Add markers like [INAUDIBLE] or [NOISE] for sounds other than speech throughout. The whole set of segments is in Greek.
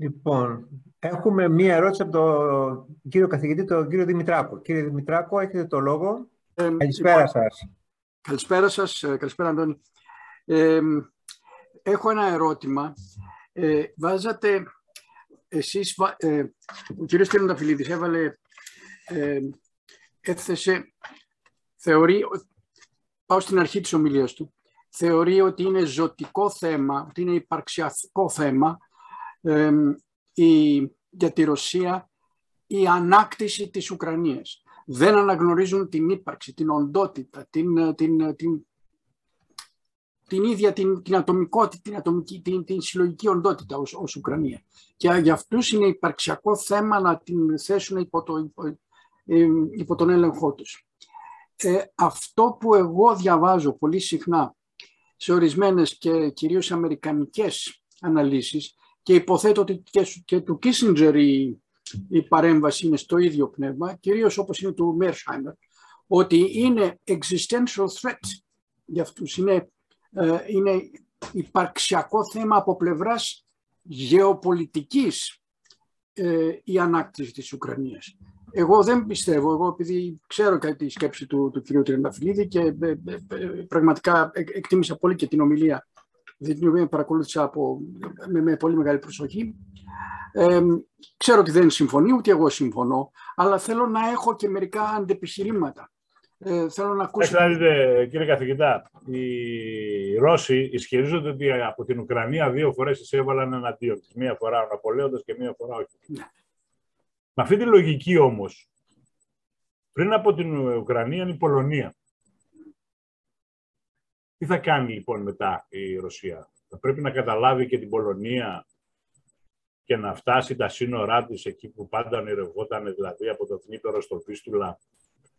Λοιπόν, έχουμε μία ερώτηση από τον κύριο καθηγητή, τον κύριο Δημητράκο. Κύριε Δημητράκο, έχετε το λόγο. Ε, καλησπέρα λοιπόν, σας. Καλησπέρα σας. Ε, καλησπέρα, Αντώνη. Ε, έχω ένα ερώτημα. Ε, βάζατε, εσείς, ε, ο κύριος Τυρνονταφυλλίδης έβαλε, ε, έθεσε, θεωρεί, πάω στην αρχή της ομιλίας του, θεωρεί ότι είναι ζωτικό θέμα, ότι είναι υπαρξιακό θέμα η, για τη Ρωσία η ανάκτηση της Ουκρανίας. Δεν αναγνωρίζουν την ύπαρξη, την οντότητα, την, την, την, την ίδια την, την ατομικότητα, την, ατομική, την, την συλλογική οντότητα ως, ως Ουκρανία. Και για αυτούς είναι υπαρξιακό θέμα να την θέσουν υπό, το, υπό, ε, υπό τον έλεγχό τους. Ε, αυτό που εγώ διαβάζω πολύ συχνά σε ορισμένες και κυρίως αμερικανικές αναλύσεις και υποθέτω ότι και, του Κίσιντζερ η, η παρέμβαση είναι στο ίδιο πνεύμα, κυρίως όπως είναι του Μέρσχάιμερ, ότι είναι existential threat για αυτούς. Είναι, ε, είναι υπαρξιακό θέμα από πλευράς γεωπολιτικής ε, η ανάκτηση της Ουκρανίας. Εγώ δεν πιστεύω, εγώ επειδή ξέρω κάτι τη σκέψη του, του κ. Τριανταφυλλίδη και ε, ε, ε, πραγματικά εκτίμησα πολύ και την ομιλία την οποία παρακολούθησα από, με, με, πολύ μεγάλη προσοχή. Ε, ξέρω ότι δεν συμφωνεί, ούτε εγώ συμφωνώ, αλλά θέλω να έχω και μερικά αντεπιχειρήματα. Ε, θέλω να ακούσω... δείτε, κύριε καθηγητά, οι Ρώσοι ισχυρίζονται ότι από την Ουκρανία δύο φορές εισέβαλαν εναντίον της. Μία φορά ο Ναπολέοντας και μία φορά όχι. Ναι. Με αυτή τη λογική όμως, πριν από την Ουκρανία είναι η Πολωνία. Τι θα κάνει λοιπόν μετά η Ρωσία; Θα πρέπει να καταλάβει και την Πολωνία και να φτάσει τα σύνορά της εκεί που πάντα ονειρευόταν, δηλαδή από το Θνήπερο στο Πίστουλα,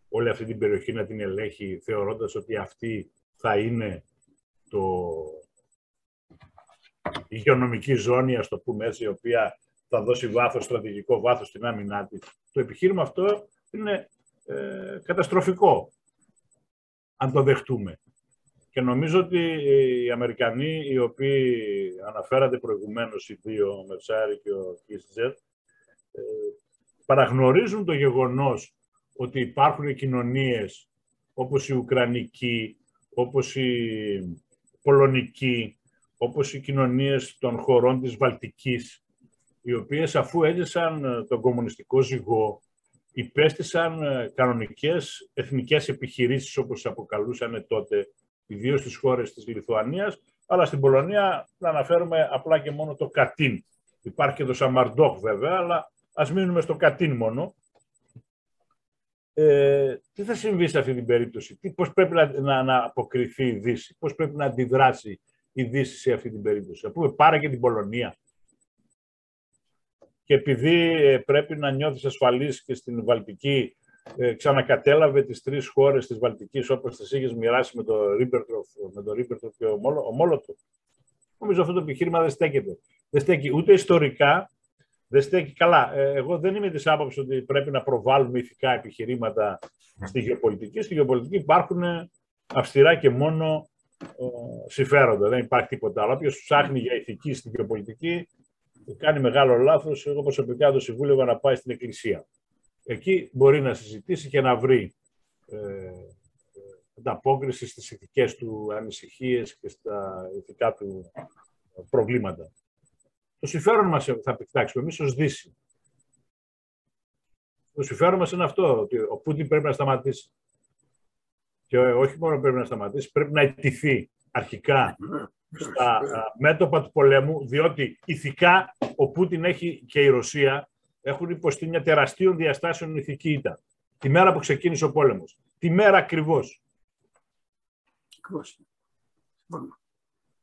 όλη αυτή την περιοχή να την ελέγχει, θεωρώντας ότι αυτή θα είναι το... η υγειονομική ζώνη, ας το πούμε έτσι, η οποία θα δώσει βάθος, στρατηγικό βάθος στην άμυνά της. Το επιχείρημα αυτό είναι ε, καταστροφικό, αν το δεχτούμε. Και νομίζω ότι οι Αμερικανοί, οι οποίοι αναφέρατε προηγουμένως οι δύο, ο Μερσάρη και ο Κίστζερ, ε, παραγνωρίζουν το γεγονός ότι υπάρχουν κοινωνίες όπως η Ουκρανική, όπως η Πολωνική, όπως οι κοινωνίες των χωρών της Βαλτικής, οι οποίες αφού έζησαν ε, τον κομμουνιστικό ζυγό, υπέστησαν ε, κανονικές εθνικές επιχειρήσεις όπως αποκαλούσαν τότε, ιδίως στις χώρες της Λιθουανίας, αλλά στην Πολωνία να αναφέρουμε απλά και μόνο το Κατίν. Υπάρχει και το Σαμαρντόχ βέβαια, αλλά ας μείνουμε στο Κατίν μόνο. Ε, τι θα συμβεί σε αυτή την περίπτωση, τι, πώς πρέπει να, να, να αποκριθεί η Δύση, πώς πρέπει να αντιδράσει η Δύση σε αυτή την περίπτωση; Ας πούμε πάρε και την Πολωνία και επειδή ε, πρέπει να νιώθεις ασφαλής και στην Βαλτική, ε, ξανακατέλαβε τις τρεις χώρες της Βαλτικής όπως τις είχε μοιράσει με το Ρίμπεντροπ, με το Ρίμπεντροπ και ο Μολότοφ. Νομίζω αυτό το επιχείρημα δεν στέκεται. Δεν στέκει ούτε ιστορικά, δεν στέκει καλά. Ε, εγώ δεν είμαι της άποψης ότι πρέπει να προβάλλουμε ηθικά επιχειρήματα στη γεωπολιτική. Στη γεωπολιτική υπάρχουν αυστηρά και μόνο συμφέροντα. Δεν υπάρχει τίποτα άλλο. Όποιος ψάχνει για ηθική στη γεωπολιτική κάνει μεγάλο λάθος, εγώ προσωπικά το συμβούλευα να πάει στην εκκλησία. Εκεί μπορεί να συζητήσει και να βρει ε, ανταπόκριση στις ηθικές του ανησυχίες και στα ηθικά του προβλήματα. Το συμφέρον μας θα επιτάξουμε εμείς ως Δύση. Το συμφέρον μας είναι αυτό, ότι ο Πούτιν πρέπει να σταματήσει. Και όχι μόνο πρέπει να σταματήσει, πρέπει να ετηθεί αρχικά στα μέτωπα του πολέμου, διότι ηθικά ο Πούτιν έχει και η Ρωσία έχουν υποστεί μια τεραστίων διαστάσεων ηθική ήττα. Τη μέρα που ξεκίνησε ο πόλεμος. Τη μέρα ακριβώς.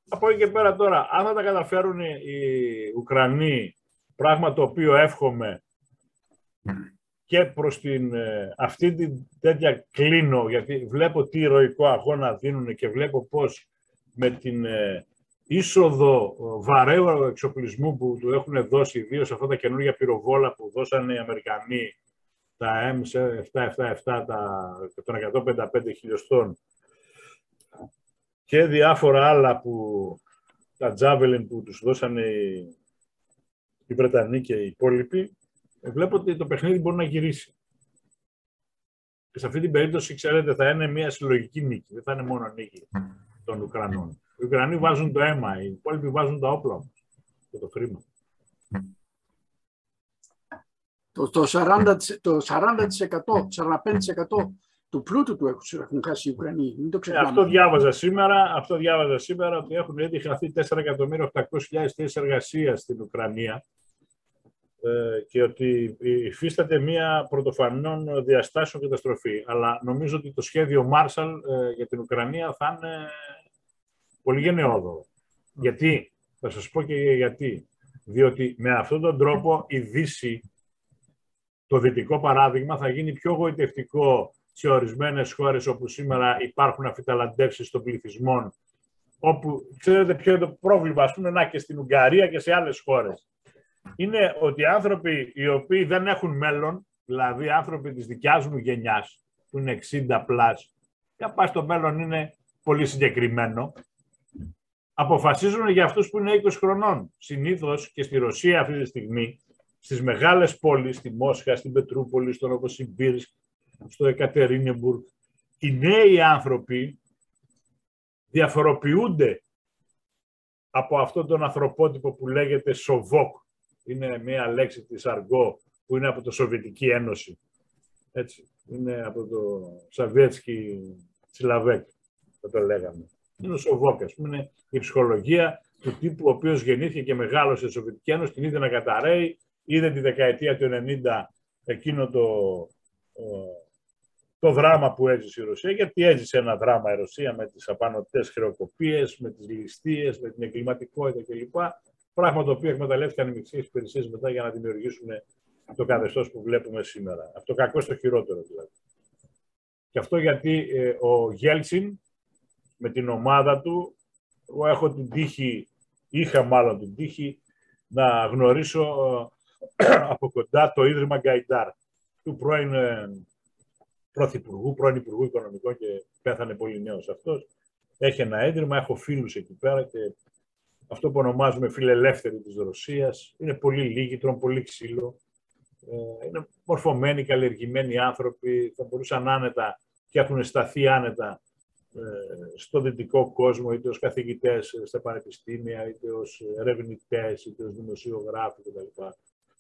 Από εκεί και πέρα τώρα, αν θα τα καταφέρουν οι Ουκρανοί, πράγμα το οποίο εύχομαι και προς την, ε, αυτή την τέτοια κλίνω, γιατί βλέπω τι ηρωικό αγώνα δίνουν και βλέπω πώς με την ε, είσοδο βαρέου εξοπλισμού που του έχουν δώσει, ιδίως αυτά τα καινούργια πυροβόλα που δώσανε οι Αμερικανοί, τα M777 των 155 χιλιοστών και διάφορα άλλα που τα Javelin που τους δώσανε οι, οι Βρετανοί και οι υπόλοιποι, βλέπω ότι το παιχνίδι μπορεί να γυρίσει. Και σε αυτή την περίπτωση, ξέρετε, θα είναι μια συλλογική νίκη. Δεν θα είναι μόνο νίκη των Ουκρανών. Οι Ουκρανοί βάζουν το αίμα, οι υπόλοιποι βάζουν τα όπλα και το χρήμα. Το, το 40%, το 45% του πλούτου του έχουν χάσει οι Ουκρανοί. Μην το ξεχνάμε. Αυτό διάβαζα σήμερα, αυτό διάβαζα σήμερα ότι έχουν ήδη χαθεί 4.800.000 θέσεις εργασίας στην Ουκρανία ε, και ότι υφίσταται μία πρωτοφανών διαστάσεων καταστροφή. Αλλά νομίζω ότι το σχέδιο Marshall ε, για την Ουκρανία θα είναι πολύ γενναιόδωρο. Γιατί, θα σας πω και γιατί. Διότι με αυτόν τον τρόπο η Δύση, το δυτικό παράδειγμα, θα γίνει πιο γοητευτικό σε ορισμένες χώρες όπου σήμερα υπάρχουν αφιταλαντεύσεις των πληθυσμών, όπου ξέρετε ποιο είναι το πρόβλημα, ας πούμε, να και στην Ουγγαρία και σε άλλες χώρες. Είναι ότι οι άνθρωποι οι οποίοι δεν έχουν μέλλον, δηλαδή άνθρωποι της δικιάς μου γενιάς, που είναι 60 plus, για πάει στο μέλλον είναι πολύ συγκεκριμένο, αποφασίζουν για αυτούς που είναι 20 χρονών. Συνήθως και στη Ρωσία αυτή τη στιγμή, στις μεγάλες πόλεις, στη Μόσχα, στην Πετρούπολη, στο Νοβοσιμπίρσκ, στο Εκατερίνεμπουργκ, οι νέοι άνθρωποι διαφοροποιούνται από αυτόν τον ανθρωπότυπο που λέγεται Σοβόκ. Είναι μια λέξη της αργό που είναι από το Σοβιετική Ένωση. Έτσι. Είναι από το Σαβιέτσκι Τσιλαβέκ, θα το λέγαμε. Είναι ο Σοβόκ, ας πούμε, είναι η ψυχολογία του τύπου ο οποίος γεννήθηκε και μεγάλωσε στη Σοβιετική Ένωση, την είδε να καταραίει, είδε τη δεκαετία του 90 εκείνο το το δράμα που έζησε η Ρωσία, γιατί έζησε ένα δράμα η Ρωσία με τις απανοτές χρεοκοπίες, με τις ληστείες, με την εγκληματικότητα κλπ. Πράγμα το οποίο εκμεταλλεύτηκαν οι μυξίες υπηρεσίες μετά για να δημιουργήσουν το καθεστώς που βλέπουμε σήμερα. Αυτό κακό στο χειρότερο δηλαδή. Και αυτό γιατί ε, ο Γέλσιν με την ομάδα του, εγώ έχω την τύχη, είχα μάλλον την τύχη, να γνωρίσω ε, [CLEARS THROAT] από κοντά το Ίδρυμα Γκαϊντάρ του πρώην ε, πρωθυπουργού, πρώην Υπουργού Οικονομικών και πέθανε πολύ νέος αυτός. Έχει ένα ίδρυμα, έχω φίλους εκεί πέρα και αυτό που ονομάζουμε φιλελεύθεροι της Ρωσίας. Είναι πολύ λίγοι, τρώνε πολύ ξύλο. Ε, είναι μορφωμένοι, καλλιεργημένοι άνθρωποι, θα μπορούσαν άνετα και έχουν σταθεί άνετα ε, στο δυτικό κόσμο, είτε ως καθηγητές στα πανεπιστήμια, είτε ως ερευνητές, είτε ως δημοσιογράφοι κτλ.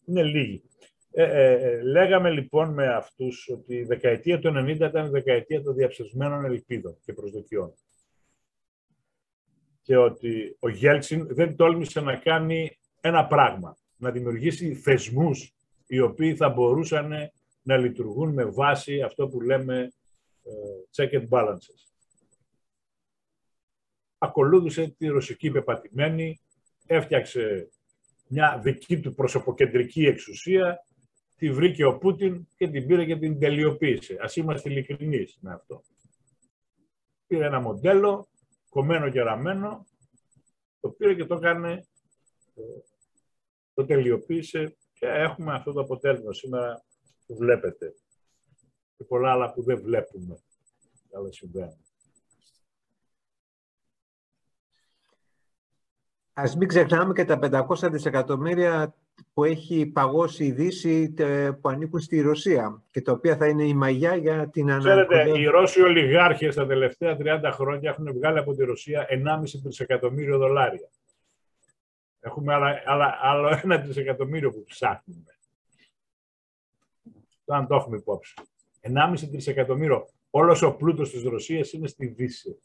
Είναι λίγοι. Ε, ε, ε, λέγαμε λοιπόν με αυτούς ότι η δεκαετία του 90 ήταν η δεκαετία των διαψευσμένων ελπίδων και προσδοκιών. Και ότι ο Γέλτσιν δεν τόλμησε να κάνει ένα πράγμα, να δημιουργήσει θεσμούς οι οποίοι θα μπορούσαν να λειτουργούν με βάση αυτό που λέμε check and balances. Ακολούθησε τη ρωσική πεπατημένη, έφτιαξε μια δική του προσωποκεντρική εξουσία τη βρήκε ο Πούτιν και την πήρε και την τελειοποίησε. Ας είμαστε ειλικρινείς με αυτό. Πήρε ένα μοντέλο, κομμένο και ραμμένο, το πήρε και το έκανε, το τελειοποίησε και έχουμε αυτό το αποτέλεσμα σήμερα που βλέπετε. Και πολλά άλλα που δεν βλέπουμε. Αλλά συμβαίνουν. Ας μην ξεχνάμε και τα 500 δισεκατομμύρια που έχει παγώσει η Δύση που ανήκουν στη Ρωσία και τα οποία θα είναι η μαγιά για την αναγκαία. Ξέρετε, οι Ρώσοι ολιγάρχες τα τελευταία 30 χρόνια έχουν βγάλει από τη Ρωσία 1,5 τρισεκατομμύριο δολάρια. Έχουμε άλλα, άλλα, άλλο ένα τρισεκατομμύριο που ψάχνουμε. αν το έχουμε υπόψη. 1,5 τρισεκατομμύριο. Όλος ο πλούτος της Ρωσίας είναι στη Δύση.